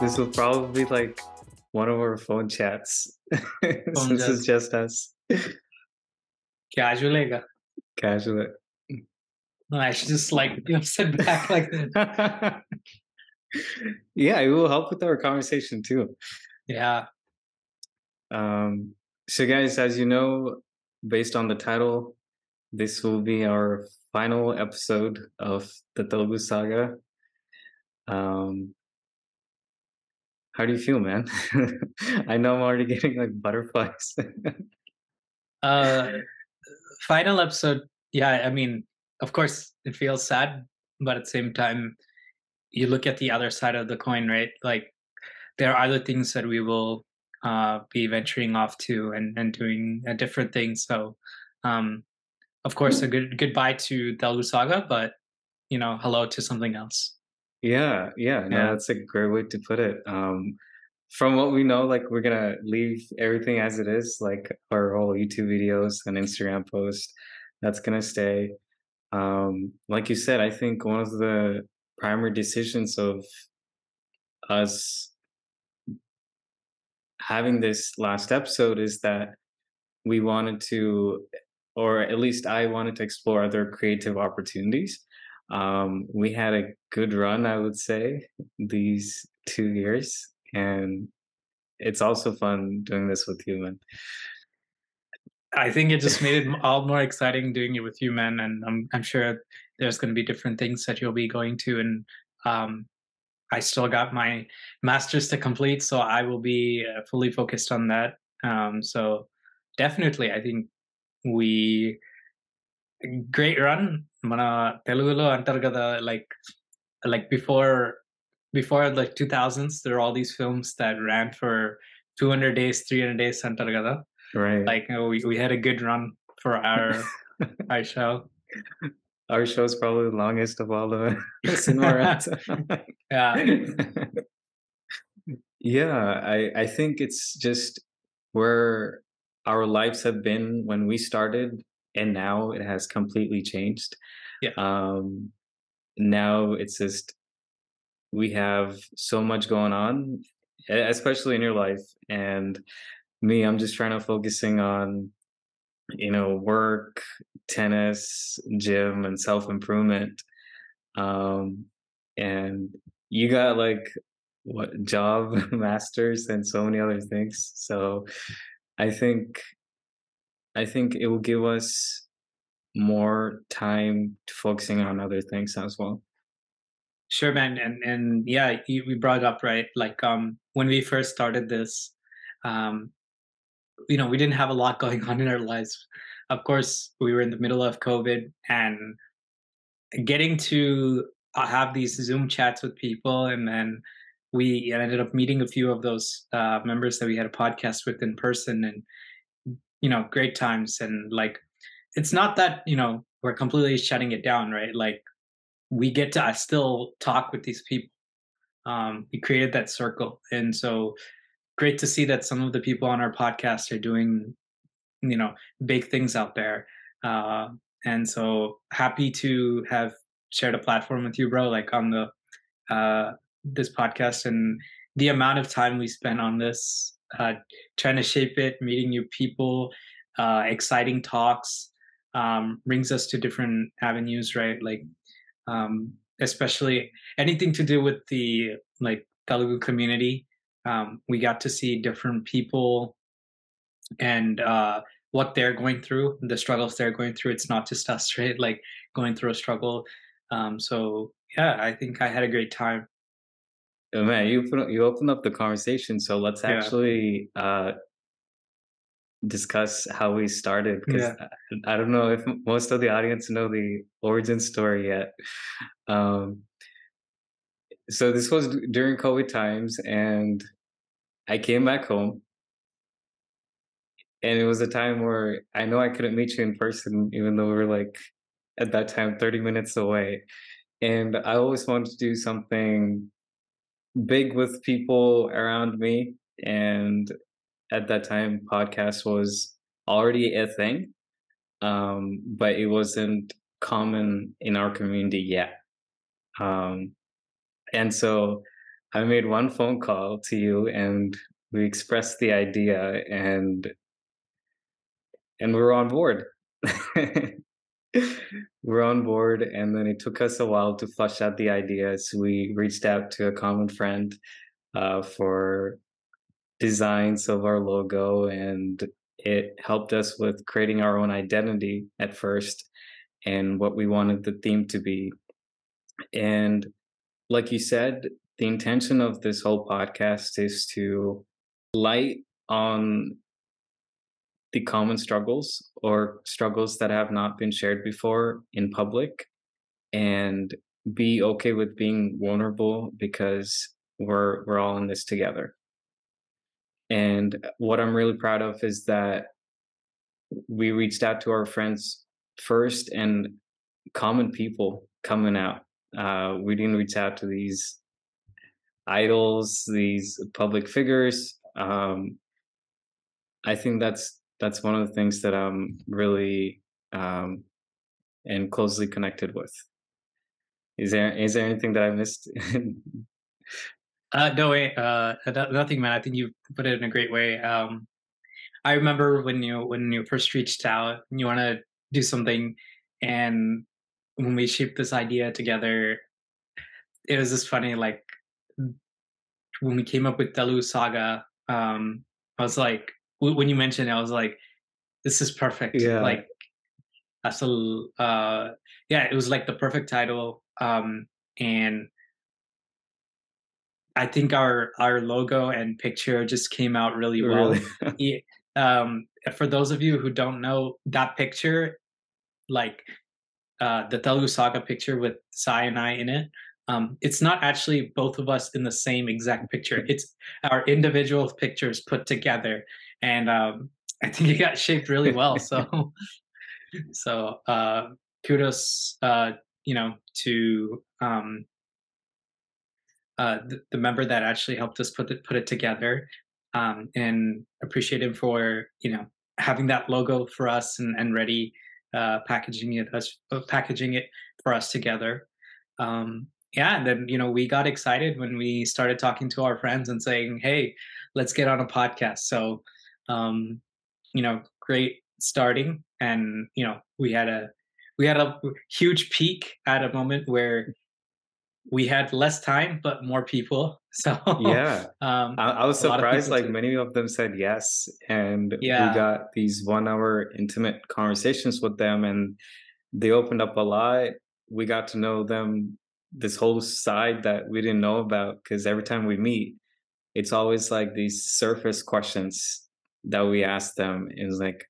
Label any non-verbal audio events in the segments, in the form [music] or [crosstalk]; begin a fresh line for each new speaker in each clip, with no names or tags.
this will probably be like one of our phone chats [laughs] since
chats.
it's just us.
Casual ega.
Casual.
No, I should just like you know sit back [laughs] like that.
yeah, it will help with our conversation too.
Yeah.
Um, so, guys, as you know, based on the title, this will be our final episode of the Telugu saga. Um, how do you feel, man? [laughs] I know I'm already [laughs] getting like butterflies. [laughs]
Uh final episode. Yeah, I mean, of course it feels sad, but at the same time, you look at the other side of the coin, right? Like there are other things that we will uh be venturing off to and, and doing a different thing. So um of course a good goodbye to Telugu Saga, but you know, hello to something else.
Yeah, yeah, no,
Yeah.
that's a great way to put it. Um, from what we know, like we're gonna leave everything as it is, like our whole YouTube videos and Instagram post. That's gonna stay. Um, like you said, I think one of the primary decisions of us having this last episode is that we wanted to, or at least I wanted to explore other creative opportunities. Um, we had a good run, I would say, these two years, and it's also fun doing this with you, man.
I think it just made it [laughs] all more exciting doing it with you, man. And I'm I'm sure there's going to be different things that you'll be going to, and um, I still got my masters to complete, so I will be uh, fully focused on that. Um, so definitely, I think we great run. మన తెలుగులో అంటారు కదా like like before before like 2000s there are all these films that ran for 200 days 300 days అంటారు కదా
Right.
like uh, we, we had a good run for our our show
Our show is probably the longest of all the [laughs] cinema runs. [laughs]
yeah
yeah, I I think it's just where our lives have been when we started, and now it has completely changed.
Yeah.
Um, now it's just we have so much going on, especially in your life, and me, I'm just trying to focusing on you know work, tennis, gym, and self improvement. Um, and you got like what job [laughs] masters and so many other things so i think i think it will give us more time to focusing on other things as well.
Sure man and and yeah you, we brought up right? Like um when we first started this um you know we didn't have a lot [laughs] going on in our lives. Of course we were in the middle of covid and getting to uh, have these zoom chats with people and then we ended up meeting a few of those uh, members that we had a podcast with in person and you know great times and like it's not that you know we're completely shutting it down right? Like we get to I still talk with these people um we created that circle. And so great to see that some of the people on our podcast are doing you know big things out there. Uh and so happy to have shared a platform with you bro like on the uh this podcast and the amount of time we spent on this uh trying to shape it meeting new people uh exciting talks um brings us to different avenues right? Like um especially anything to do with the like Telugu community. Um we got to see different people and uh what they're going through the struggles they're going through. It's not just us [laughs] right? Like going through a struggle. Um so yeah i think i had a great time
man you put, you opened up the conversation so let's
Yeah.
actually uh discuss how we started because
Yeah.
I, I don't know if most of the audience know the origin story yet um so this was during covid times and i came back home and it was a time where i know i couldn't meet you in person even though we were like at that time 30 minutes away and i always wanted to do something big with people around me and at that time podcast was already a thing um but it wasn't common in our community yet um and so I made one phone call to you and we expressed the idea and and we are on board. [laughs] we're on board and then it took us a while to flush out the ideas. We reached out to a common friend uh, for designs of our logo and it helped us with creating our own identity at first and what we wanted the theme to be. And like you said, the intention of this whole podcast is to light on the common struggles or struggles that have not been shared before in public and be okay with being vulnerable because we're we're all in this together. And what I'm really proud of is that we reached out to our friends first and common people coming out. Uh, we didn't reach out to these idols, these public figures. Um, I think that's that's one of the things that I'm really um, and closely connected with. Is there is there anything that I missed? [laughs]
uh, no way, uh, nothing, man. I think you put it in a great way. Um, I remember when you when you first reached out, you want to do something, and when we shaped this idea together, it was just funny. Like when we came up with Delu Saga, um, I was like, when you mentioned it, I was like, this is perfect. Yeah. Like, that's a, uh, yeah, it was like the perfect title. Um, and I think our, our logo and picture just came out really well. Really? um, for those of you who don't know that picture, like, uh, the Telugu Saga picture with Sai and I in it, um, it's not actually both of us in the same exact picture. [laughs] It's our individual pictures put together and um, [laughs] I think it got shaped really well. So, [laughs] so uh, kudos, uh, you know, to um, uh, the, the, member that actually helped us put it put it together, um, and appreciate him for you know having that logo for us and, and ready uh, packaging it us uh, packaging it for us together. Um, yeah, and then you know we got excited when we started talking to our friends and saying, "Hey, let's get on a podcast." So um, you know, great starting, and you know, we had a we had a huge peak at a moment where we had less time but more people. [laughs] So
yeah. um, I, I, was surprised like many of them said yes and yeah. we got these one hour intimate conversations with them and they opened up a lot. We got to know them this whole side that we didn't know about because every time we meet it's always like these surface questions that we asked them is like,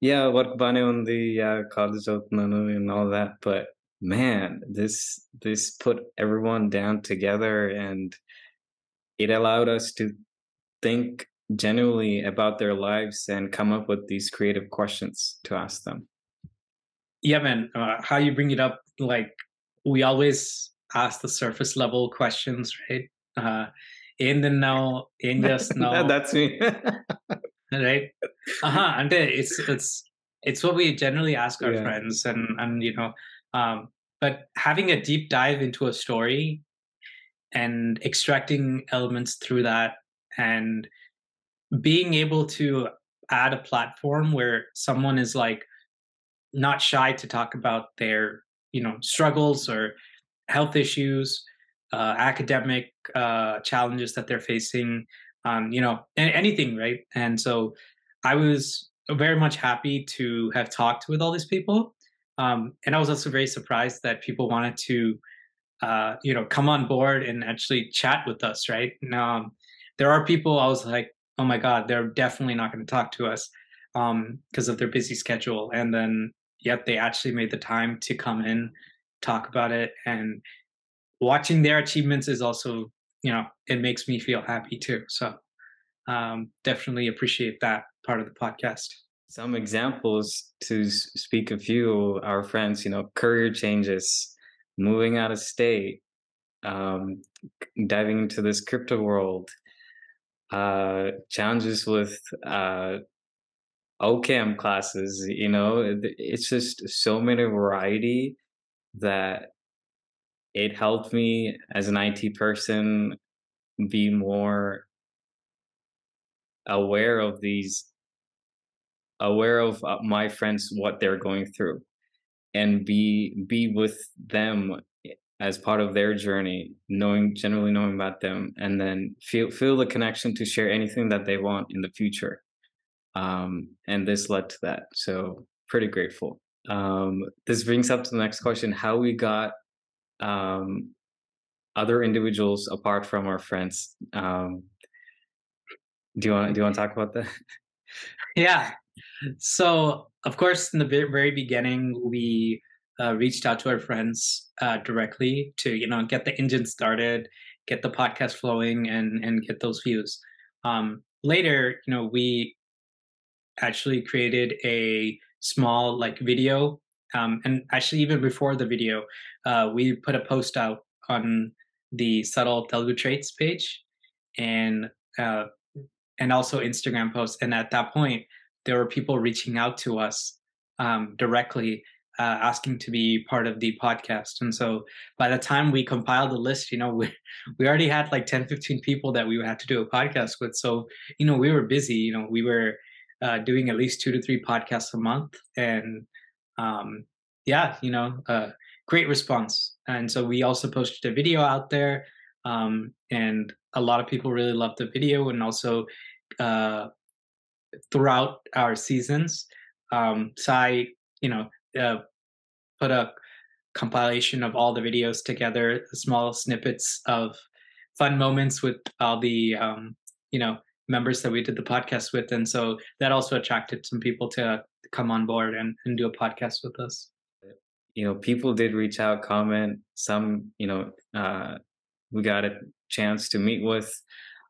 yeah, what bunny on the college and all that. But man, this this put everyone down together and it allowed us to think genuinely about their lives and come up with these creative questions to ask them.
Yeah, man. Uh, how you bring it up, like we always ask the surface level questions, right? Uh, in the now, in just [laughs] now.
That's me. [laughs]
right uh-huh [laughs] and it's it's it's what we generally ask our yeah. friends and and you know um but having a deep dive into a story and extracting elements through that and being able to add a platform where someone is like not shy to talk about their you know struggles or health issues uh, academic uh, challenges that they're facing um, you know, anything, right? And so I was very much happy to have talked with all these people. Um, and I was also very surprised that people wanted to, uh, you know, come on board and actually chat with us, right? Now, um, there are people I was like, oh my God, they're definitely not going to talk to us because um, of their busy schedule. And then, yet they actually made the time to come in, talk about it. And watching their achievements is also you know it makes me feel happy too. So um, definitely appreciate that part of the podcast.
Some examples to speak a few our friends you know career changes moving out of state um, diving into this crypto world uh, challenges with uh, OCAM classes, you know, it's just so many variety that it helped me as an IT person be more aware of these aware of uh, my friends what they're going through and be be with them as part of their journey knowing generally knowing about them and then feel feel the connection to share anything that they want in the future. Um, and this led to that so pretty grateful. Um, this brings up to the next question how we got um, other individuals apart from our friends um, do you want do you want to talk about that?
Yeah. So of course in the very beginning we uh, reached out to our friends uh, directly to you know get the engine started get the podcast flowing and and get those views. Um, later you know we actually created a small like video um, and actually even before the video uh, we put a post out on the subtle telugu traits page and uh, and also instagram posts. And at that point there were people reaching out to us um, directly uh, asking to be part of the podcast. And so by the time we compiled the list you know we, [laughs] we already had like 10 15 people that we had to do a podcast with. So you know we were busy you know we were uh, doing at least two to three podcasts a month. And um, yeah you know uh, great response and so we also posted a video out there um, and a lot of people really loved the video and also uh, throughout our seasons. Um, Sai, you know, uh, put a compilation of all the videos together, small snippets of fun moments with all the, um, you know, members that we did the podcast with. And so that also attracted some people to come on board and, and do a podcast with us.
You know, people did reach out, comment. Some, you know, uh, we got a chance to meet with.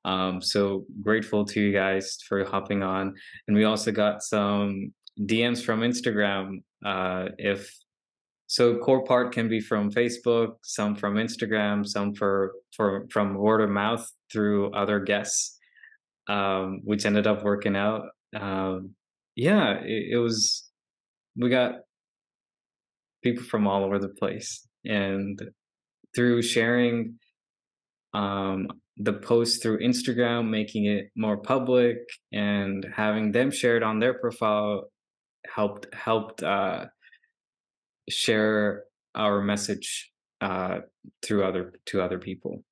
Um, so grateful to you guys for hopping on. And we also got some DMs from Instagram. Uh, if so, core part can be from Facebook, some from Instagram, some for for from word of mouth through other guests, um, which ended up working out. Um, yeah, it, it was. We got people from all over the place, and through sharing um, the post through Instagram, making it more public and having them shared on their profile helped helped uh, share our message uh, through other to other people.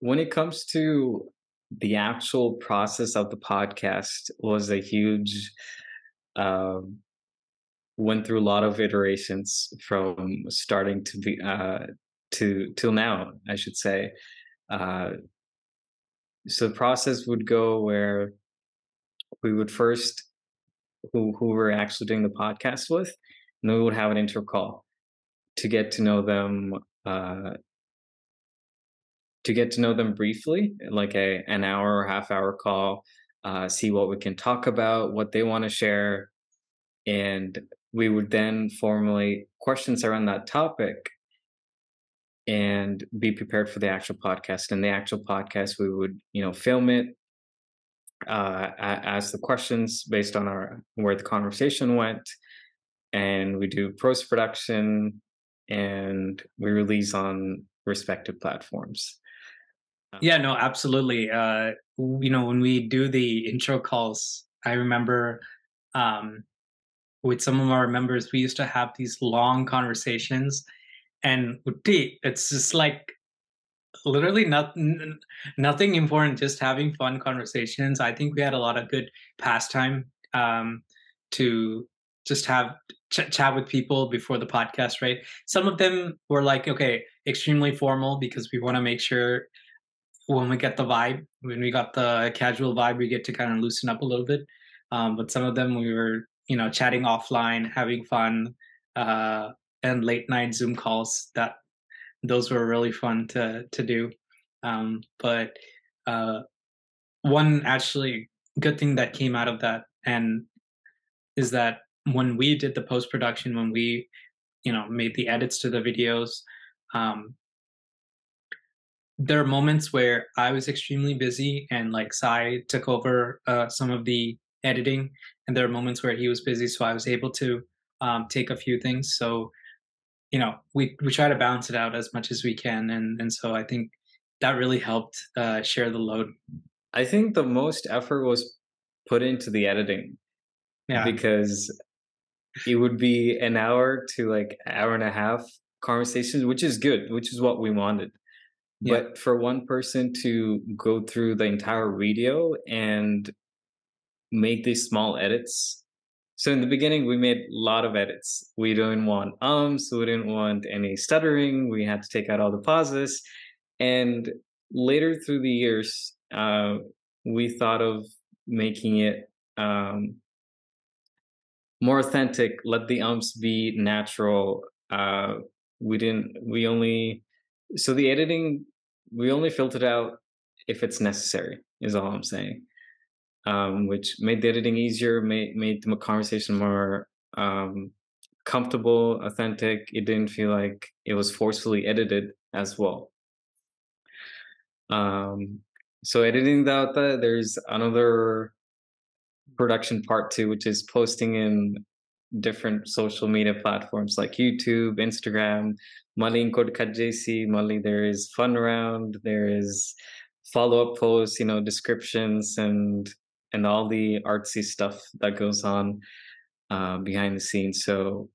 When it comes to the actual process of the podcast was a huge um, went through a lot of iterations from starting to be uh, to till now, I should say. Uh, so the process would go where we would first who who we're actually doing the podcast with, and then we would have an intro call to get to know them uh, to get to know them briefly, like a an hour or half hour call, uh, see what we can talk about, what they want to share, and we would then formulate questions around that topic and be prepared for the actual podcast. And the actual podcast, we would, you know, film it, uh, ask the questions based on our where the conversation went, and we do post production, and we release on respective platforms.
Yeah, no, absolutely. Uh, you know, when we do the intro calls, I remember um, with some of our members, we used to have these long conversations and it's just like literally nothing nothing important just having fun conversations i think we had a lot of good pastime um, to just have ch- chat with people before the podcast right some of them were like okay extremely formal because we want to make sure when we get the vibe when we got the casual vibe we get to kind of loosen up a little bit um, but some of them we were you know chatting offline having fun uh, and late night Zoom calls. That those were really fun to to do. Um, but uh, one actually good thing that came out of that and is that when we did the post production, when we you know made the edits to the videos, um, there are moments where I was extremely busy and like Sai took over uh, some of the editing, and there are moments where he was busy, so I was able to um, take a few things. So you know we we try to balance it out as much as we can and and so i think that really helped uh, share the load.
I think the most effort was put into the editing
yeah.
because it would be an hour to like hour and a half conversations which is good which is what we wanted But for one person to go through the entire video and make these small edits so in the beginning we made a lot of edits. We didn't want ums we didn't want any stuttering we had to take out all the pauses and later through the years uh, we thought of making it um, more authentic let the umps be natural uh we didn't we only so the editing we only filtered out if it's necessary is all i'm saying. Um which made the editing easier made made the conversation more um comfortable authentic. It didn't feel like it was forcefully edited as well. Um so editing that there's another production part two, which is posting in different social media platforms like YouTube, Instagram, Mali JC, Mali, there is fun round, there is follow-up posts, you know, descriptions and and all the artsy stuff that goes on uh, behind the scenes. So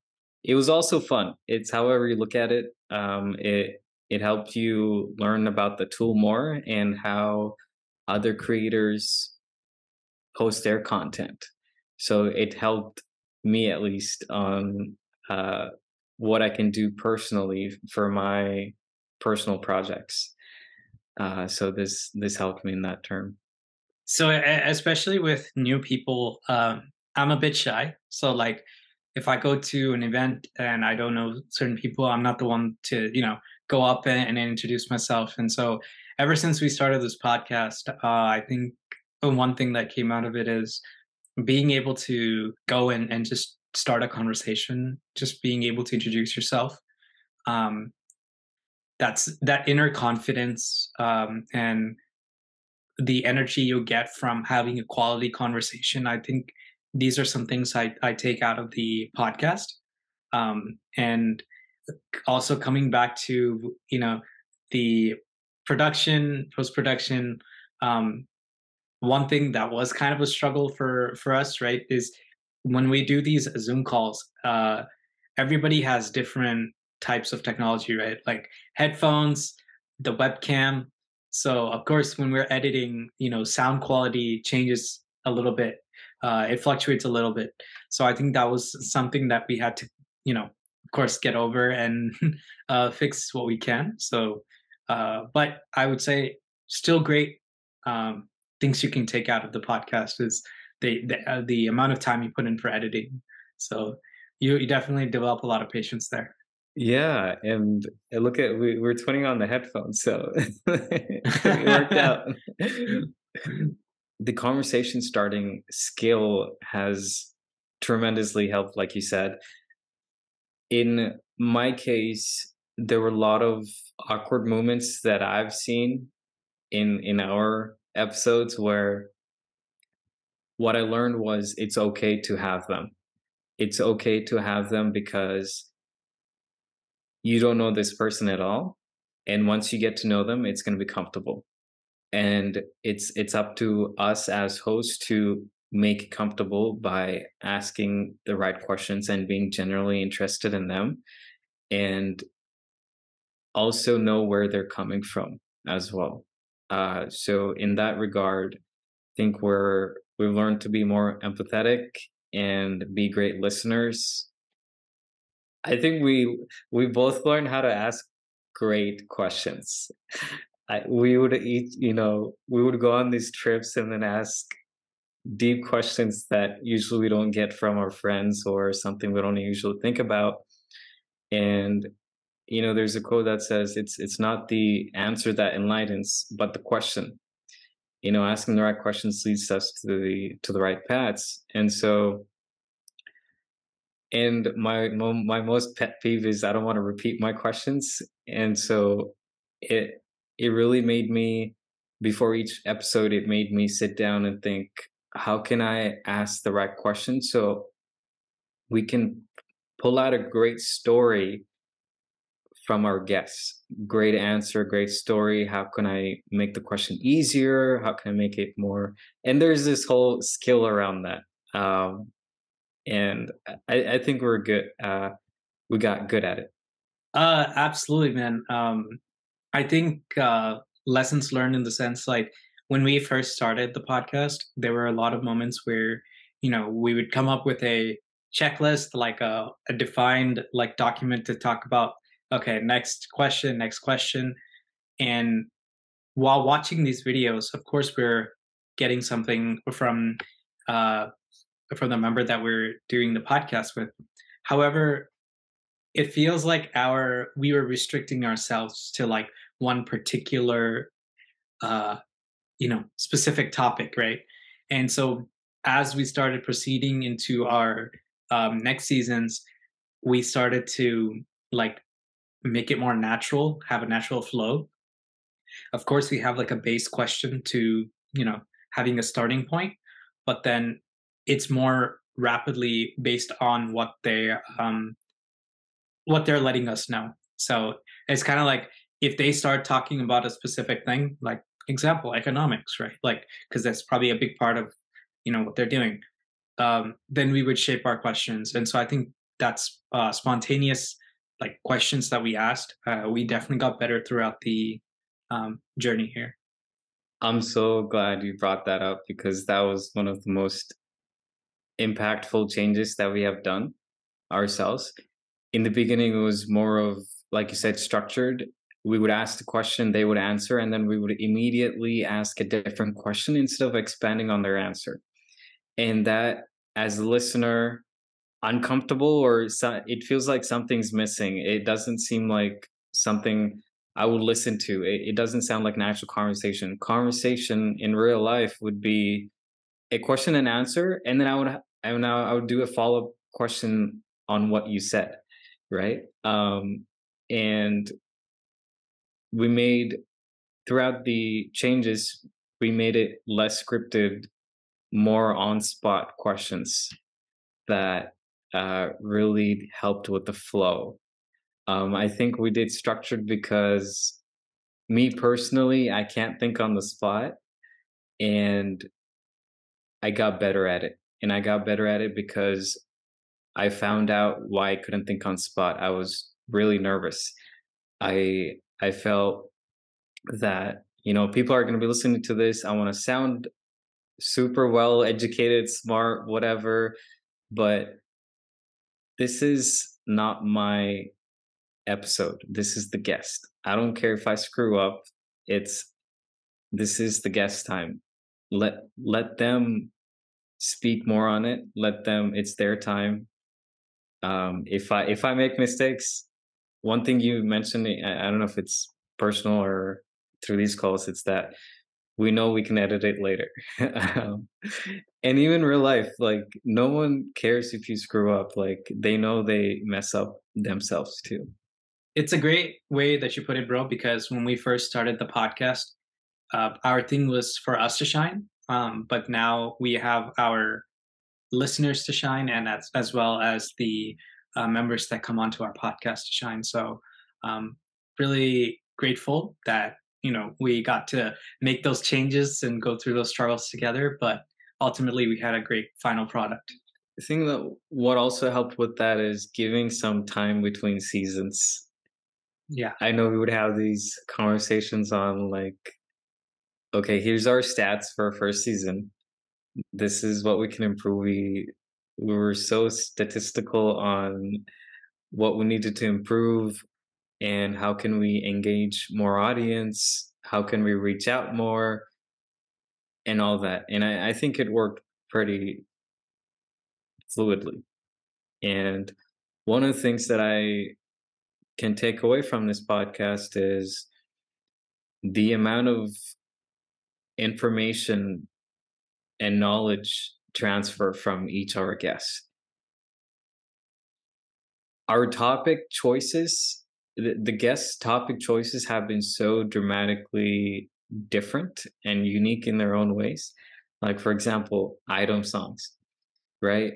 it was also fun. It's however you look at it. Um, it it helped you learn about the tool more and how other creators post their content. So it helped me at least on uh, what I can do personally for my personal projects. Uh, so this this helped me in that term.
So especially with new people, um, I'm a bit shy. So like, if I go to an event and I don't know certain people, I'm not the one to you know go up and, and introduce myself. And so ever since we started this podcast, uh, I think one thing that came out of it is being able to go and, and just start a conversation, just being able to introduce yourself. Um, that's that inner confidence um, and the energy you get from having a quality conversation. I think these are some things I, I take out of the podcast. Um, and also coming back to, you know, the production, post production, um, one thing that was kind of a struggle for for us right is when we do these zoom calls uh everybody has different types of technology right? Like headphones the webcam. So of course when we're editing you know sound quality changes a little bit uh it fluctuates a little bit. So i think that was something that we had to you know of course get over and [laughs] uh fix what we can. So uh but i would say still great um things you can take out of the podcast is the the, uh, the amount of time you put in for editing. So you, you definitely develop a lot of patience there.
Yeah, and look at we, we're twinning on the headphones, so [laughs] it worked [laughs] out. the conversation starting skill has tremendously helped, like you said. In my case, there were a lot of awkward moments that I've seen in in our episodes where what I learned was it's okay to have them. It's okay to have them because you don't know this person at all. And once you get to know them, it's going to be comfortable. And it's it's up to us as hosts to make it comfortable by asking the right questions and being generally interested in them and also know where they're coming from as well. Uh, so in that regard, I think we're we've learned to be more empathetic and be great listeners. I think we we both learned how to ask great questions. I, we would each, you know, we would go on these trips and then ask deep questions that usually we don't get from our friends or something we don't usually think about. And you know there's a quote that says it's it's not the answer that enlightens but the question. You know asking the right questions leads us to the to the right paths. And so and my my most pet peeve is i don't want to repeat my questions. And so it it really made me before each episode it made me sit down and think how can i ask the right question? So we can pull out a great story from our guests. Great answer, great story. How can I make the question easier? How can I make it more? And there's this whole skill around that. Um, and I, I think we're good. Uh, we got good at it.
Uh, absolutely, man. Um, I think uh, lessons learned in the sense like when we first started the podcast, there were a lot of moments where you know we would come up with a checklist, like a, a defined like document to talk about. Okay, next question, next question, and while watching these videos, of course, we're getting something from uh, from the member that we're doing the podcast with. However, it feels like our we were restricting ourselves to like one particular uh you know specific topic right and so as we started proceeding into our um, next seasons we started to like make it more natural have a natural flow of course we have like a base question to you know having a starting point but then it's more rapidly based on what they um what they're letting us know. So it's kind of like if they start talking about a specific thing, like example economics, right? Like because that's probably a big part of you know what they're doing. Um, then we would shape our questions, and so I think that's uh, spontaneous like questions that we asked. Uh, we definitely got better throughout the um, journey here.
I'm so glad you brought that up because that was one of the most impactful changes that we have done ourselves in the beginning it was more of like you said structured we would ask the question they would answer and then we would immediately ask a different question instead of expanding on their answer and that as a listener uncomfortable or it feels like something's missing. It doesn't seem like something i would listen to. It, it doesn't sound like an actual conversation. Conversation in real life would be a question and answer and then i would i would, I would do a follow-up question on what you said right? Um, and we made throughout the changes, we made it less scripted, more on spot questions that uh, really helped with the flow. Um, I think we did structured because me personally, I can't think on the spot. And I got better at it. And I got better at it because I found out why I couldn't think on spot. I was really nervous. I I felt that you know people are going to be listening to this. I want to sound super well educated, smart, whatever, but this is not my episode. This is the guest. I don't care if I screw up. It's this is the guest time. Let let them speak more on it. Let them it's their time um, if I if I make mistakes, one thing you mentioned, I, I don't know if it's personal or through these calls, it's that we know we can edit it later. [laughs] um, and even real life, like no one cares if you screw up. Like they know they mess up themselves too.
It's a great way that you put it, bro. Because when we first started the podcast, uh, our thing was for us to shine. Um, but now we have our listeners to shine and as, as well as the uh, members that come onto our podcast to shine. So, um, really grateful that you know we got to make those changes and go through those struggles together. But ultimately, we had a great final product.
I think that what also helped with that is giving some time between seasons.
Yeah,
I know we would have these conversations on like, okay, here's our stats for our first season this is what we can improve. We we were so statistical on what we needed to improve and how can we engage more audience, how can we reach out more, and all that. And I, I think it worked pretty fluidly. And one of the things that I can take away from this podcast is the amount of information and knowledge transfer from each of our guests. Our topic choices, the, the guest topic choices have been so dramatically different and unique in their own ways. Like, for example, item songs, right?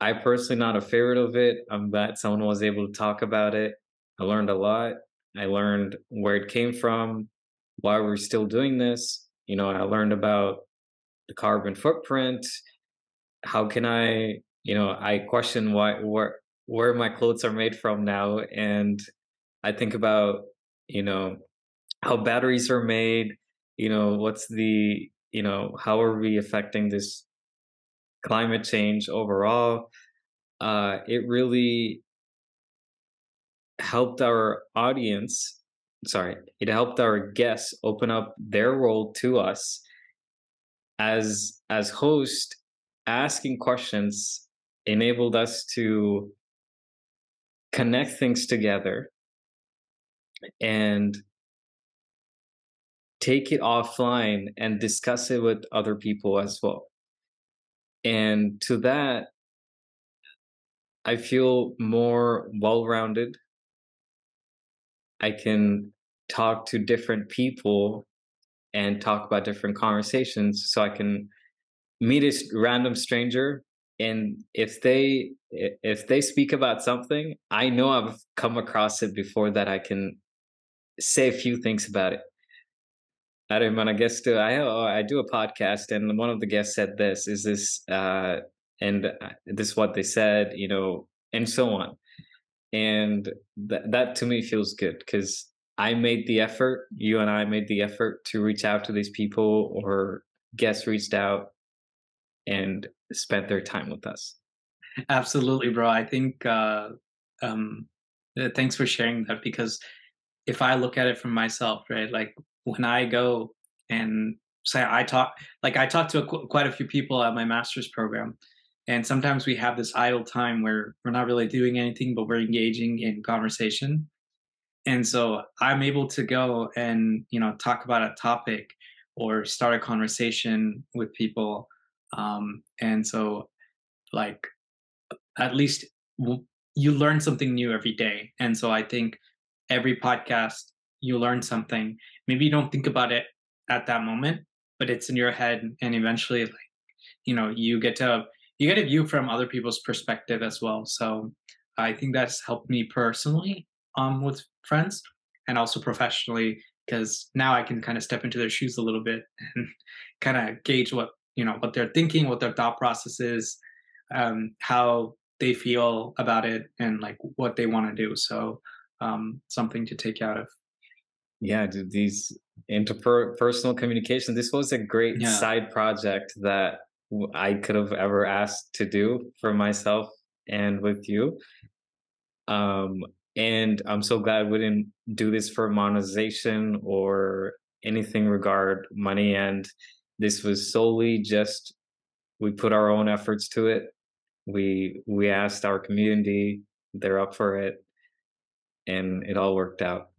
I personally not a favorite of it. I'm glad someone was able to talk about it. I learned a lot. I learned where it came from, why we're still doing this. You know, I learned about the carbon footprint. How can I, you know, I question why where where my clothes are made from now, and I think about, you know, how batteries are made. You know, what's the, you know, how are we affecting this climate change overall? Uh, it really helped our audience sorry it helped our guests open up their role to us as as host asking questions enabled us to connect things together and take it offline and discuss it with other people as well. And to that i feel more well-rounded. I can talk to different people and talk about different conversations so I can meet a random stranger and if they if they speak about something I know I've come across it before that I can say a few things about it. I don't want to guess to I oh, I do a podcast and one of the guests said this is this uh and uh, this is what they said you know and so on and that that to me feels good because I made the effort. You and I made the effort to reach out to these people, or guests reached out and spent their time with us.
Absolutely, bro. I think uh, um, thanks for sharing that because if I look at it from myself, right, like when I go and say I talk, like I talk to a, quite a few people at my master's program, and sometimes we have this idle time where we're not really doing anything but we're engaging in conversation. And so i'm able to go and you know talk about a topic or start a conversation with people um, and so like at least you learn something new every day. And so i think every podcast you learn something maybe you don't think about it at that moment but it's in your head and eventually like you know you get to you get a view from other people's perspective as well. So I think that's helped me personally um, with friends and also professionally because now I can kind of step into their shoes a little bit [laughs] and kind of gauge what you know what they're thinking, what their thought process is, um, how they feel about it, and like what they want to do. So um, something to take out of.
Yeah, dude, these interpersonal communication. This was a great yeah. side project that I could have ever asked to do for myself and with you. Um, and I'm so glad we didn't do this for monetization or anything regard money. And this was solely just we put our own efforts to it. We we asked our community, they're up for it, and it all worked out.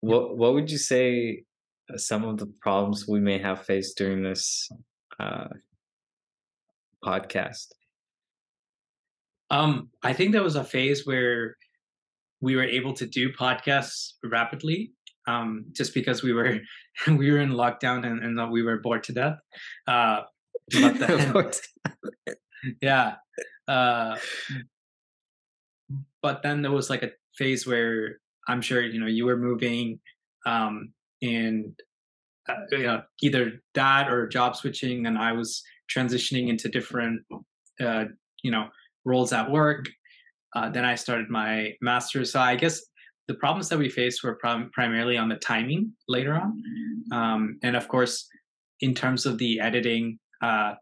What what would you say some of the problems we may have faced during this uh, podcast?
Um, I think there was a phase where we were able to do podcasts rapidly, um, just because we were [laughs] we were in lockdown and, and we were bored to death. Uh, [laughs] [laughs] yeah. Uh, but then there was like a phase where I'm sure you know you were moving, um, and uh, you know, either that or job switching, and I was transitioning into different, uh, you know, roles at work. Uh, then I started my master's. So I guess the problems that we faced were prim- primarily on the timing later on, um, and of course, in terms of the editing, uh,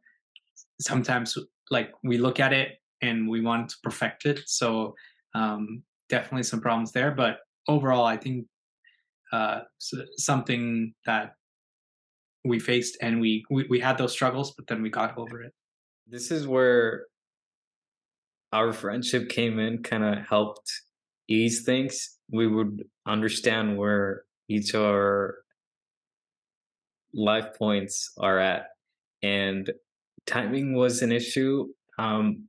sometimes like we look at it and we want to perfect it. So um, definitely some problems there, but overall, I think uh, something that we faced and we, we we had those struggles but then we got over it.
This is where our friendship came in kind of helped ease things. We would understand where each of our life points are at and timing was an issue. Um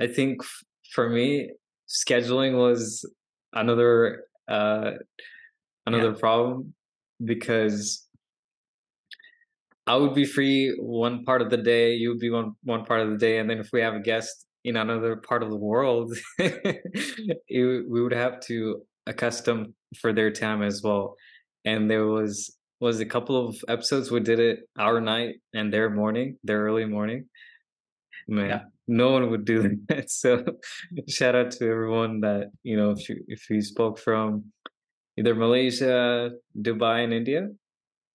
i think f- for me scheduling was another uh another yeah. problem because I would be free one part of the day, you would be one one part of the day, and then if we have a guest in another part of the world, [laughs] it, we would have to accustom for their time as well. And there was was a couple of episodes we did it our night and their morning, their early morning. Man,
Yeah.
No one would do that. [laughs] So shout out to everyone that you know if you if you spoke from either Malaysia, Dubai, and India.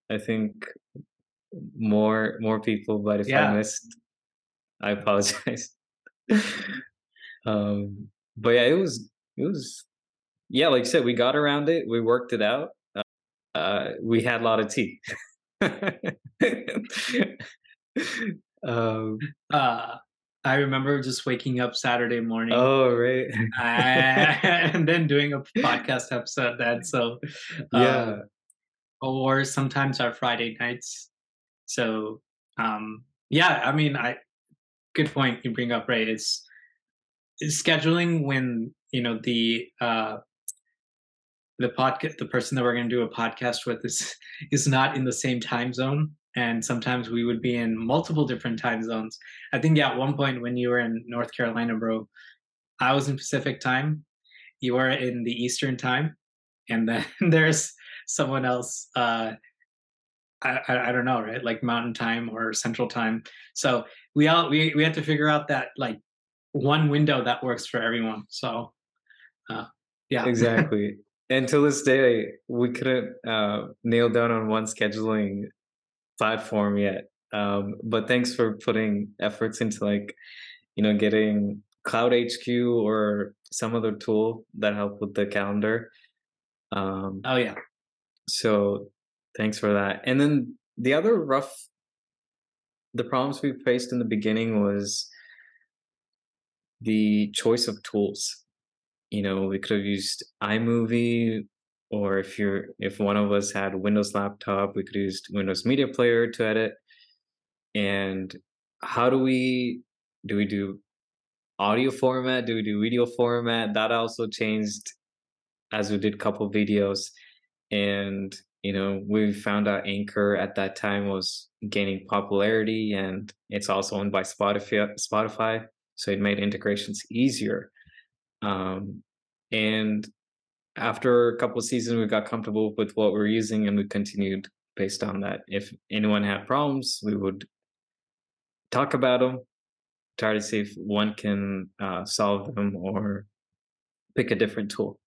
I think more more people, but if I missed, I apologize. [laughs] um, but yeah, it was it was yeah, like you said, we got around it, we worked it out. Uh, we had a lot of tea. um, [laughs]
Uh, I remember just waking up Saturday morning
oh right, [laughs] [laughs]
and then doing a podcast episode then. So, uh,
yeah,
or sometimes our Friday nights. So, um, yeah, I mean, I good point you bring up, right? It's, it's scheduling when you know the uh the podcast the person that we're going to do a podcast with is [laughs] is not in the same time zone and sometimes we would be in multiple different time zones. I think at one point when you were in north carolina bro i was in pacific time you were in the eastern time and then [laughs] there's someone else uh I, I, I don't know right? Like mountain time or central time. So we all we, we had to figure out that like one window that works for everyone. So uh yeah.
Exactly. [laughs] And to this day, we couldn't uh, nail down on one scheduling platform yet. Um, but thanks for putting efforts into like, you know, getting Cloud HQ or some other tool that help with the calendar. Um,
oh yeah
so thanks for that. And then the other rough, the problems we faced in the beginning was the choice of tools. You know, we could have used iMovie, or if you're if one of us had Windows laptop, we could use Windows Media Player to edit. And how do we do we do audio format? Do we do video format? That also changed as we did a couple videos. And you know, we found out Anchor at that time was gaining popularity and it's also owned by Spotify Spotify. So it made integrations easier. Um, and after a couple of seasons, we got comfortable with what we're using and we continued based on that. If anyone had problems, we would talk about them, try to see if one can uh, solve them or pick a different tool.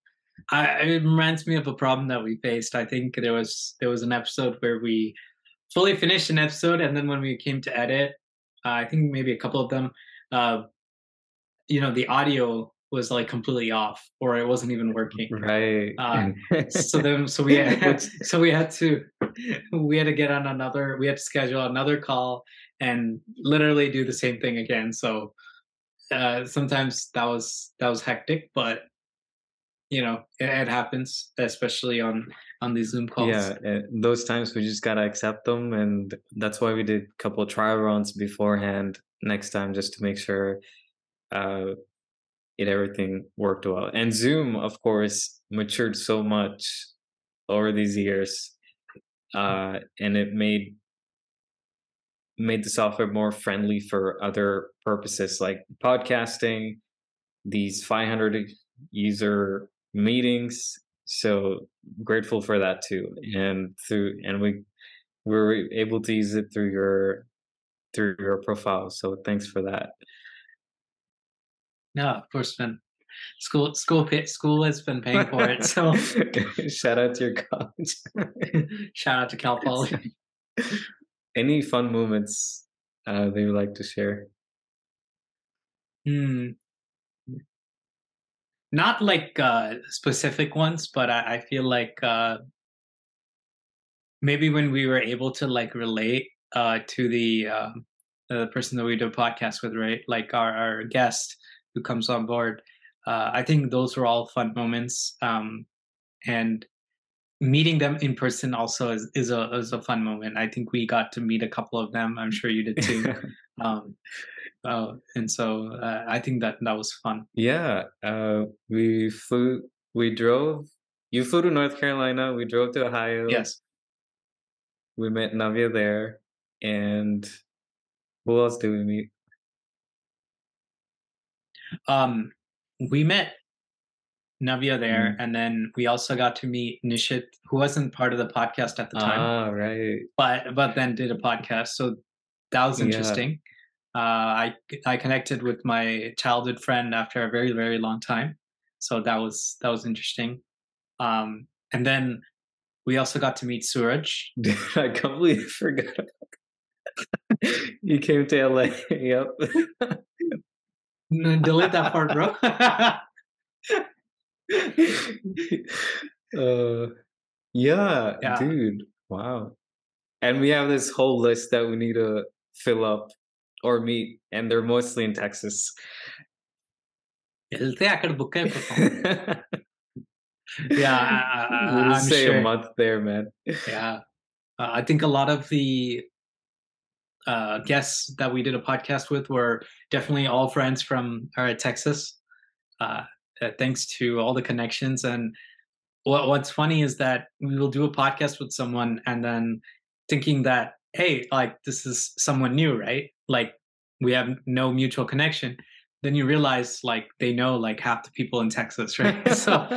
I, it reminds me of a problem that we faced i think there was there was an episode where we fully finished an episode and then when we came to edit uh, i think maybe a couple of them uh you know the audio was like completely off or it wasn't even working
Right.
Uh, so [laughs] then so we had, [laughs] so we had to we had to get on another we had to schedule another call and literally do the same thing again so uh sometimes that was that was hectic but you know it, it happens especially on on these zoom calls
Yeah, uh, those times we just gotta accept them, and that's why we did a couple trial runs beforehand. Next time, just to make sure uh, it everything worked well. And Zoom, of course, matured so much over these years, uh, and it made made the software more friendly for other purposes like podcasting, these 500 user meetings. So grateful for that too. And through and we we were able to use it through your through your profile. So thanks for that.
No of course man school school school has been paying for it so [laughs]
shout out to your college. [laughs]
shout out to cal poly [laughs]
Any fun moments uh, that you like to share?
Hmm. Not like uh, specific ones, but I, I feel like uh, maybe when we were able to like relate uh, to the uh, the person that we do a podcast with, right? Like our, our guest who comes on board. Uh, I think those were all fun moments, um, and meeting them in person also is, is a is a fun moment. I think we got to meet a couple of them. I'm sure you did too. [laughs] um, uh, and so uh, I think that that was fun.
Yeah, uh, we flew, we drove. You flew to North Carolina. We drove to Ohio.
Yes.
We met Navia there, and who else did we meet?
Um, we met Navya there, and then we also got to meet Nishit, who wasn't part of the podcast at the time,
Ah, right.
but but then did a podcast. So that was
Yeah.
interesting. Uh, I I connected with my childhood friend after a very very long time, so that was that was interesting. Um, and then we also got to meet Suraj. [laughs]
I completely forgot. [laughs] you came to LA. [laughs] Yep.
No, Delete that part, bro. [laughs]
uh, yeah,
Yeah.
dude. Wow. And we have this whole list that we need to fill up or meet, and they're mostly in Texas.
వెళ్తే అక్కడ book అయిపోతాం [laughs] Yeah, I- I-
we'll
I'm
say
sure.
a month there, man.
Yeah. Uh, I think a lot of the uh, guests that we did a podcast with were definitely all friends from uh, Texas. Uh, uh, thanks to all the connections. And what, what's funny is that we will do a podcast with someone and then thinking that, hey, like this is someone new, right? Like we have no mutual connection. Then you realize like they know like half the people in Texas, right? [laughs] so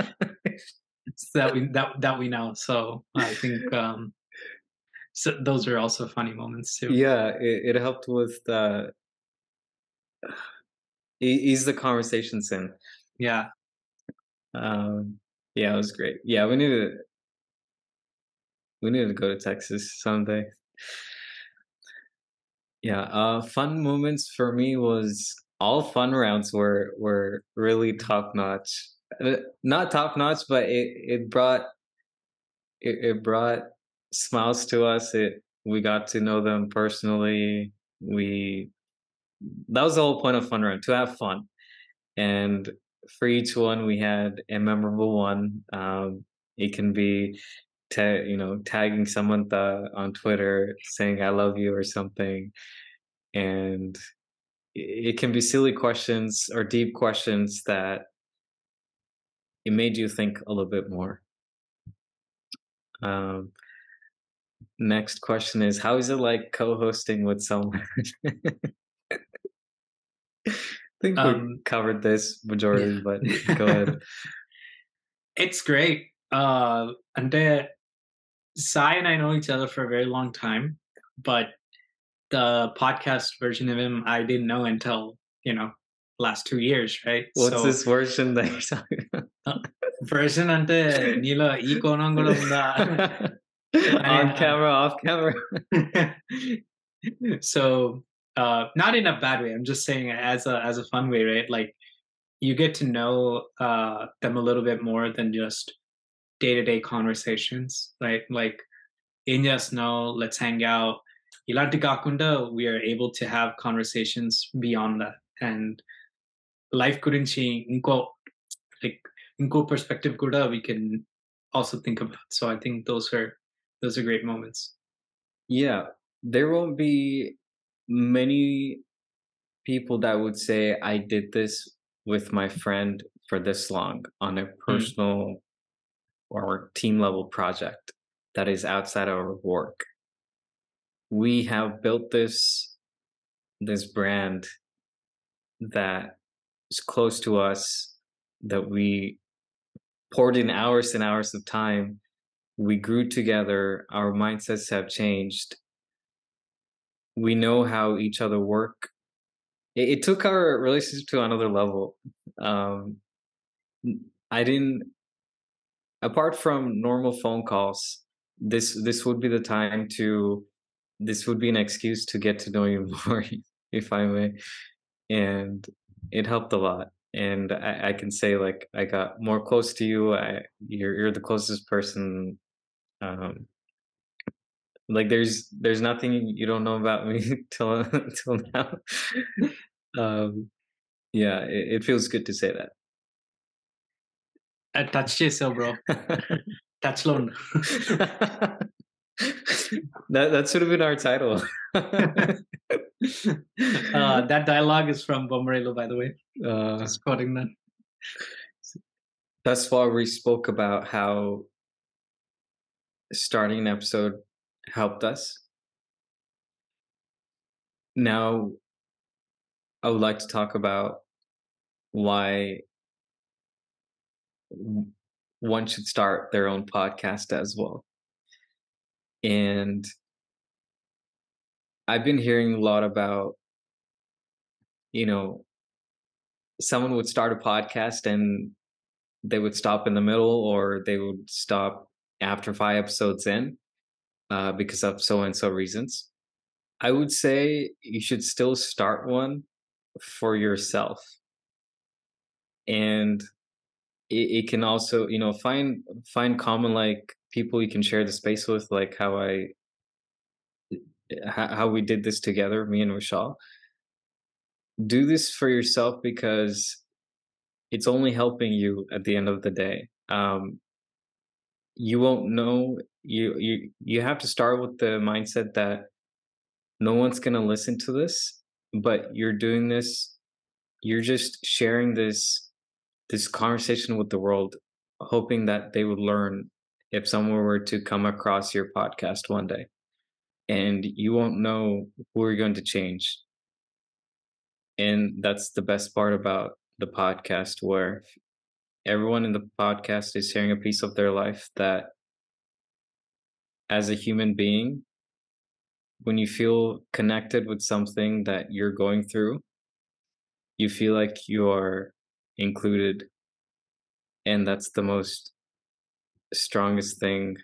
so [laughs] that we that that we know. So I think um so those are also funny moments too.
yeah, it, it helped with uh, e- ease the conversations in.
Yeah.
Um, yeah, it was great. Yeah, we need to we need to go to Texas someday. Yeah, uh, fun moments for me was all fun rounds were were really top notch. Uh, Not top notch, but it it brought it, it brought smiles to us. It we got to know them personally. We that was the whole point of fun Run to have fun, and for each one we had a memorable one. Um, it can be, ta- you know, tagging someone on Twitter saying "I love you" or something, and it can be silly questions or deep questions that it made you think a little bit more. Um, next question is how is it like co-hosting with someone i think
um, we
covered this majority yeah. but go ahead
it's great uh andrea sai and i know each other for a very long time but the podcast version of him i didn't know until you know last two years right
what's
so,
this version that you're talking
about version ante
nila on camera, off camera. [laughs]
so uh, not in a bad way. I'm just saying as a as a fun way, right? Like you get to know uh, them a little bit more than just day to day conversations, right? Like in just know, let's hang out. Ilarti Kakunda, we are able to have conversations beyond that. And life couldn't change, like inko perspective kuda we can also think about. So I think those are those are great moments
Yeah, there won't be many people that would say I did this with my friend for this long on a mm. personal or team level project that is outside of our work. We have built this this brand that is close to us that we poured in hours and hours of time we grew together our mindsets have changed we know how each other work it, it took our relationship to another level um i didn't apart from normal phone calls this this would be the time to this would be an excuse to get to know you [laughs] more if i may and it helped a lot and I, I can say like I got more close to you. I you're you're the closest person um, like there's there's nothing you don't know about me [laughs] till till now. Um, yeah it, it, feels good to say
that. I touch
yourself,
bro. [laughs] Touch loan
that that should have been our title. [laughs]
Uh, that dialogue is from Bommarillu, by the way.
Uh,
just quoting that.
thus far we spoke about how starting an episode helped us now i would like to talk about why one should start their own podcast as well. And I've been hearing a lot about, you know, someone would start a podcast and they would stop in the middle or they would stop after five episodes in uh, because of so and so reasons. I would say you should still start one for yourself. And it, it can also, you know, find find common like people you can share the space with, like how I how we did this together, me and Rishal. Do this for yourself because it's only helping you at the end of the day. Um, you won't know you you you have to start with the mindset that no one's going to listen to this, but you're doing this you're just sharing this this conversation with the world hoping that they would learn if someone were to come across your podcast one day. And you won't know who you're going to change. And that's the best part about the podcast where everyone in the podcast is sharing a piece of their life that as a human being when you feel connected with something that you're going through you feel like you're included and that's the most strongest thing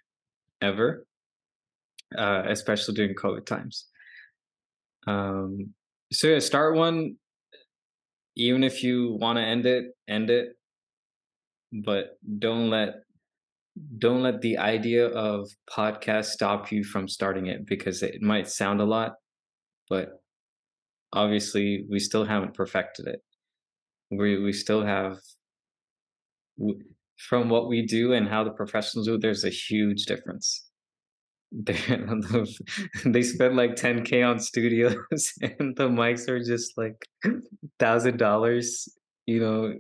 ever uh, especially during covid times. Um, so yeah start one. Even if you want to end it end it but don't let don't let the idea of podcast stop you from starting it because it might sound a lot but obviously we still haven't perfected it. We we still have from what we do and how the professionals do there's a huge difference. [laughs] They spend like 10k on studios [laughs] and the mics are just like thousand dollars you know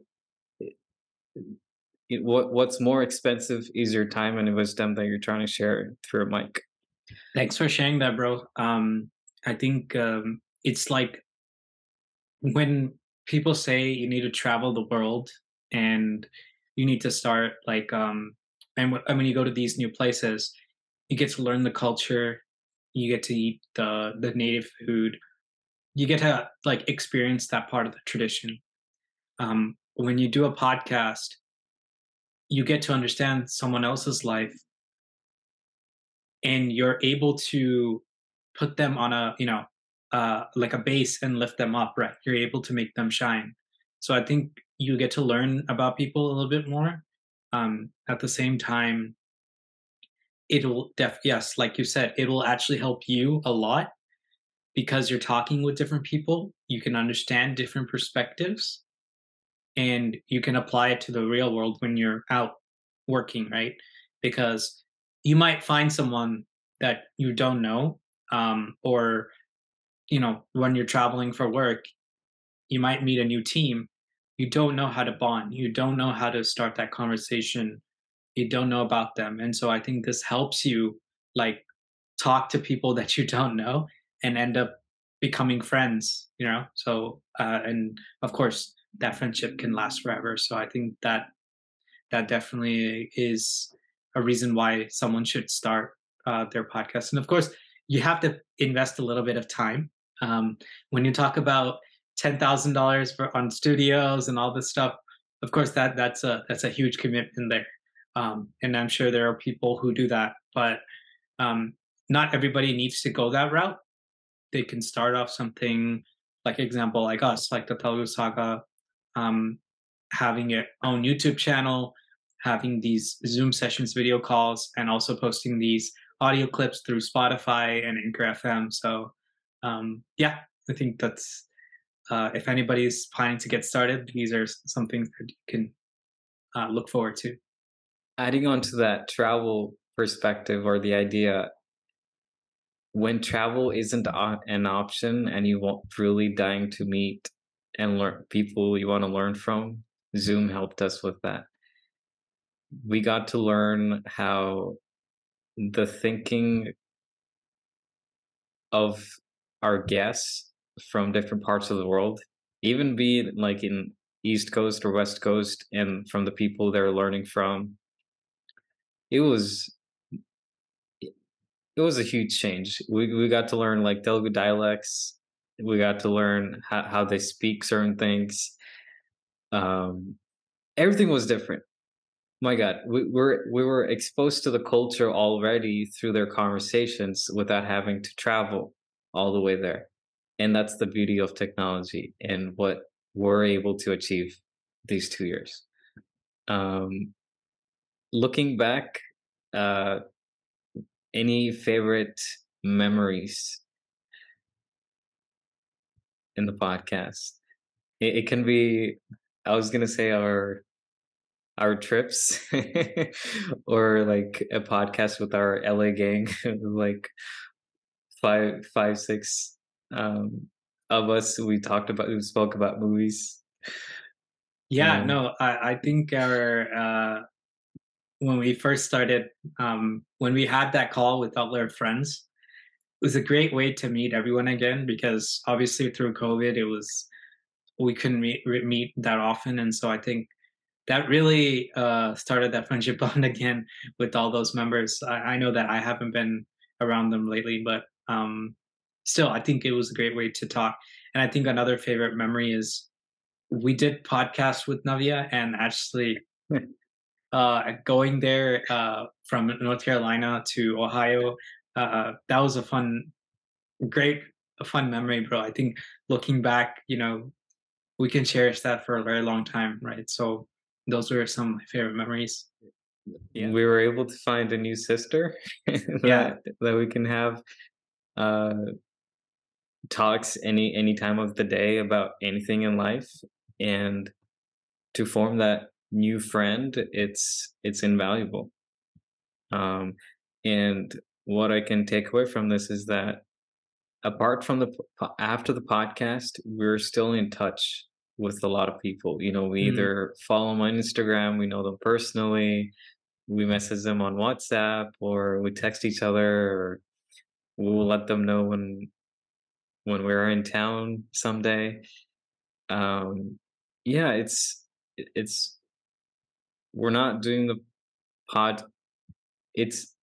it, what what's more expensive is your time and wisdom that you're trying to share through a mic.
Thanks for sharing that bro. Um i think um it's like when people say you need to travel the world and you need to start like um and when, you go to these new places you get to learn the culture you get to eat the the native food you get to like experience that part of the tradition. Um when you do a podcast you get to understand someone else's life and you're able to put them on a you know uh like a base and lift them up right? You're able to make them shine. So i think you get to learn about people a little bit more. Um at the same time it'll def yes like you said it will actually help you a lot because you're talking with different people. You can understand different perspectives and you can apply it to the real world when you're out working right? Because you might find someone that you don't know um, or you know when you're traveling for work you might meet a new team. You don't know how to bond. You don't know how to start that conversation. You don't know about them. And so i think this helps you like talk to people [laughs] that you don't know and end up becoming friends you know? So uh, and of course that friendship can last forever. So i think that that definitely is a reason why someone should start uh, their podcast. And of course you have to invest a little bit of time. Um, when you talk about ten thousand dollars for on studios and all this stuff, of course that that's a that's a huge commitment there, um, and I'm sure there are people who do that, but um, not everybody needs to go that route. They can start off something like example like us, like the Telugu Saga, um, having your own YouTube channel, having these Zoom sessions, video calls, and also posting these audio clips through Spotify and Anchor FM. So um, yeah, I think that's uh, if anybody's planning to get started, these are some things that you can uh, look forward to.
Adding on to that travel perspective or the idea, when travel isn't an option and you want really dying to meet and learn people you want to learn from, Zoom helped us with that. We got to learn how the thinking of our guests from different parts of the world, even be like in East Coast or West Coast and from the people they're learning from. It was it was a huge change. We we got to learn like Telugu dialects. We got to learn how, how they speak certain things. Um, everything was different. My God, we were we were exposed to the culture already through their conversations without having to travel all the way there, and that's the beauty of technology and what we're able to achieve these two years. Um, looking back, uh, any favorite memories in the podcast? It, it can be. I was gonna say our our trips [laughs] or like a podcast with our LA gang, [laughs] like five, five, six um, of us. We talked about, we spoke about movies.
Yeah, um, no, I, I think our uh, when we first started, um, when we had that call with all our friends, was a great way to meet everyone again because obviously through COVID, it was we couldn't meet meet that often, and so I think that really uh, started that [laughs] friendship bond again with all those members. I, I, know that I haven't been around them lately, but um, still, I think it was a great way to talk. And I think another favorite memory is we did podcasts with Navia and actually [laughs] uh, going there uh, from North Carolina to Ohio, uh, that was a fun, great, a fun memory, bro. I think looking back, you know, we can cherish that for a very long time, right? So those were some of my favorite memories.
Yeah. We were able to find a new sister [laughs] that, yeah. that we can have uh, talks any any time of the day about anything in life and to form that new friend it's it's invaluable um and what i can take away from this is that apart from the after the podcast we're still in touch with a lot of people. You know, we mm-hmm. either follow them on Instagram, we know them personally, we message them on WhatsApp, or we text each other, or we'll let them know when when we're in town someday. Um, yeah, it's it's we're not doing the pod. It's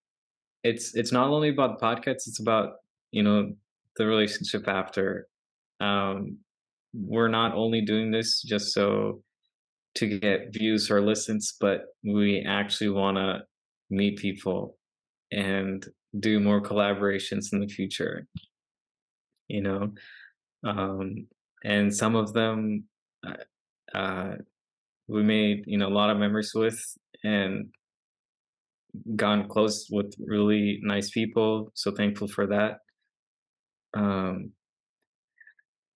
it's it's not only about the podcast; it's about you know the relationship after. Um, we're not only doing this just so to get views or listens, but we actually want to meet people and do more collaborations in the future. You know, um, and some of them uh, uh, we made you know a lot of memories with and gone close with really nice people. So thankful for that. Um,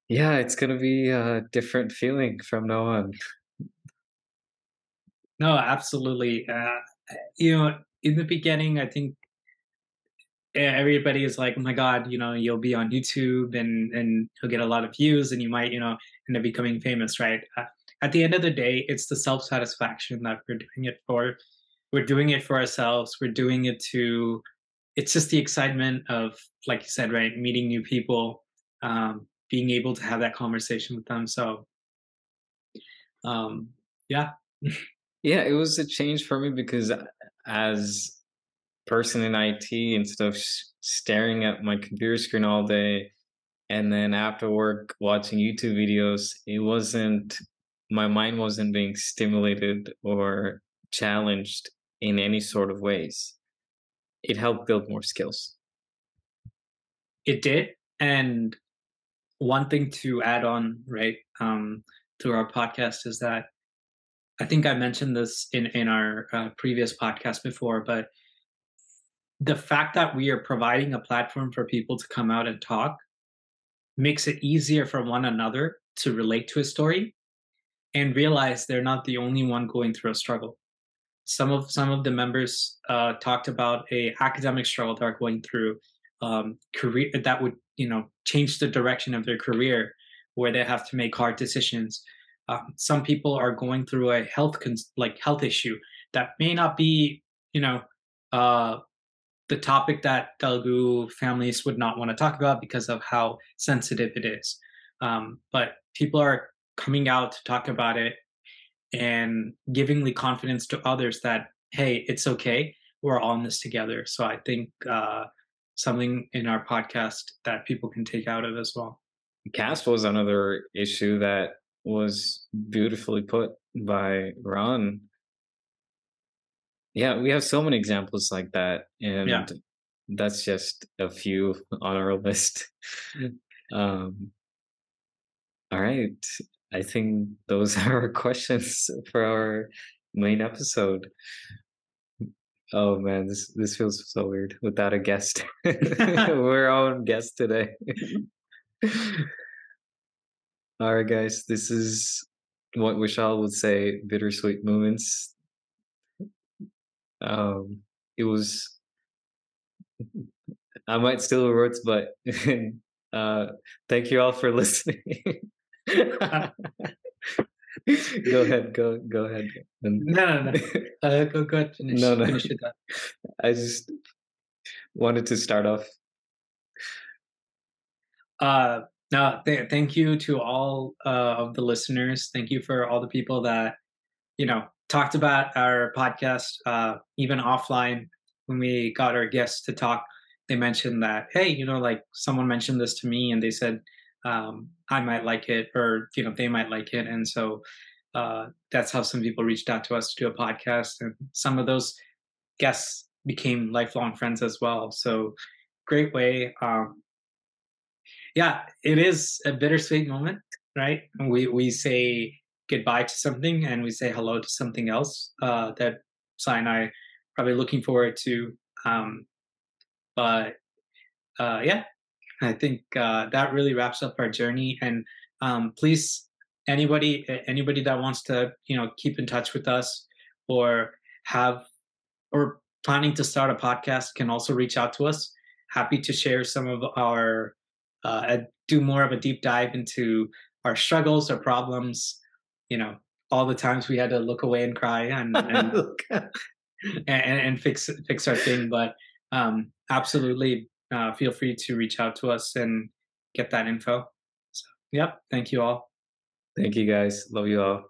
yeah, it's gonna be a different feeling from now on.
No, absolutely. Uh, you know, in the beginning, I think everybody is like, "Oh my god, you know, you'll be on YouTube and and you'll get a lot of views, and you might, you know, end up becoming famous." Right? Uh, at the end of the day, it's the self satisfaction that we're doing it for. We're doing it for ourselves. We're doing it to. It's just the excitement of, like you said, right, meeting new people, um, being able to have that conversation with them. So, um, yeah. [laughs]
yeah, it was a change for me because as person in IT, instead of staring at my computer screen all day, and then after work watching YouTube videos, it wasn't my mind wasn't being stimulated or challenged in any sort of ways. It helped build more skills.
It did. And one thing to add on, right, um, to our podcast is that I think I mentioned this in in our uh, previous podcast before, but the fact that we are providing a platform for people to come out and talk makes it easier for one another to relate to a story and realize they're not the only one going through a struggle. Some of some of the members uh, talked about a academic struggle they're going through, um, career that would you know change the direction of their career where they have to make hard decisions. Um, some people are going through a health cons- like health issue that may not be you know uh, the topic that Telugu families would not want to talk about because of how sensitive it is. Um, but people are coming out to talk about it and giving the confidence to others that hey it's okay. We're all in this together. So i think uh something in our podcast that people can take out of as well.
Caste was another issue that was beautifully put by Ron. Yeah, we have so many examples like that, and
yeah.
that's just a few on our [laughs] list. Um, all right, I think those [laughs] are our questions for our main episode. Oh man, this this feels so weird without a guest. [laughs] [laughs] We're our own guest today. All right, guys, this is what Vishal would say bittersweet moments. Um, it was, I might steal the words, but uh, thank you all for listening. Go ahead, go go ahead. And
no no no uh, go go ahead finish
no, no,
finish with that [laughs]
I just wanted to start off.
uh no th- thank you to all uh, of the listeners thank you for all the people that you know talked about our podcast uh even offline when we got our guests to talk they mentioned that hey you know like someone mentioned this to me and they said um i might like it or you know they might like it. And so uh that's how some people reached out to us to do a podcast. And some of those guests became lifelong friends as well. So great way um yeah it is a bittersweet moment right? We we say goodbye to something and we say hello to something else uh that Sai and I probably looking forward to um but uh yeah I think uh that really wraps up our journey and um please anybody anybody that wants to you know keep in touch with us or have or planning to start a podcast can also reach out to us happy to share some of our uh, do more of a deep dive into our struggles, our problems, you know, all the times we had to look away and cry and [laughs] and, and, and fix fix our thing. But um, absolutely, uh, feel free to reach out to us and get that info. So, yep. Thank you all.
Thank you guys. Love you all.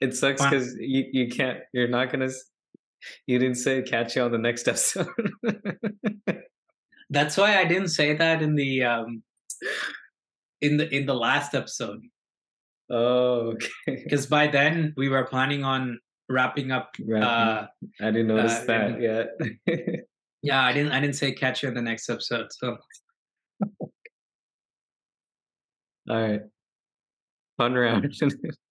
It sucks because you, you can't, you're not going to, you didn't say catch you on the next [laughs] episode.
That's why I didn't say that in the um in the in the last episode.
Oh, okay.
Because by then we were planning on wrapping up.
Wrapping.
Uh,
I didn't notice
uh,
that yet. [laughs]
yeah, I didn't. I didn't say catch you in the next episode. So. [laughs]
All right. Fun round. [laughs]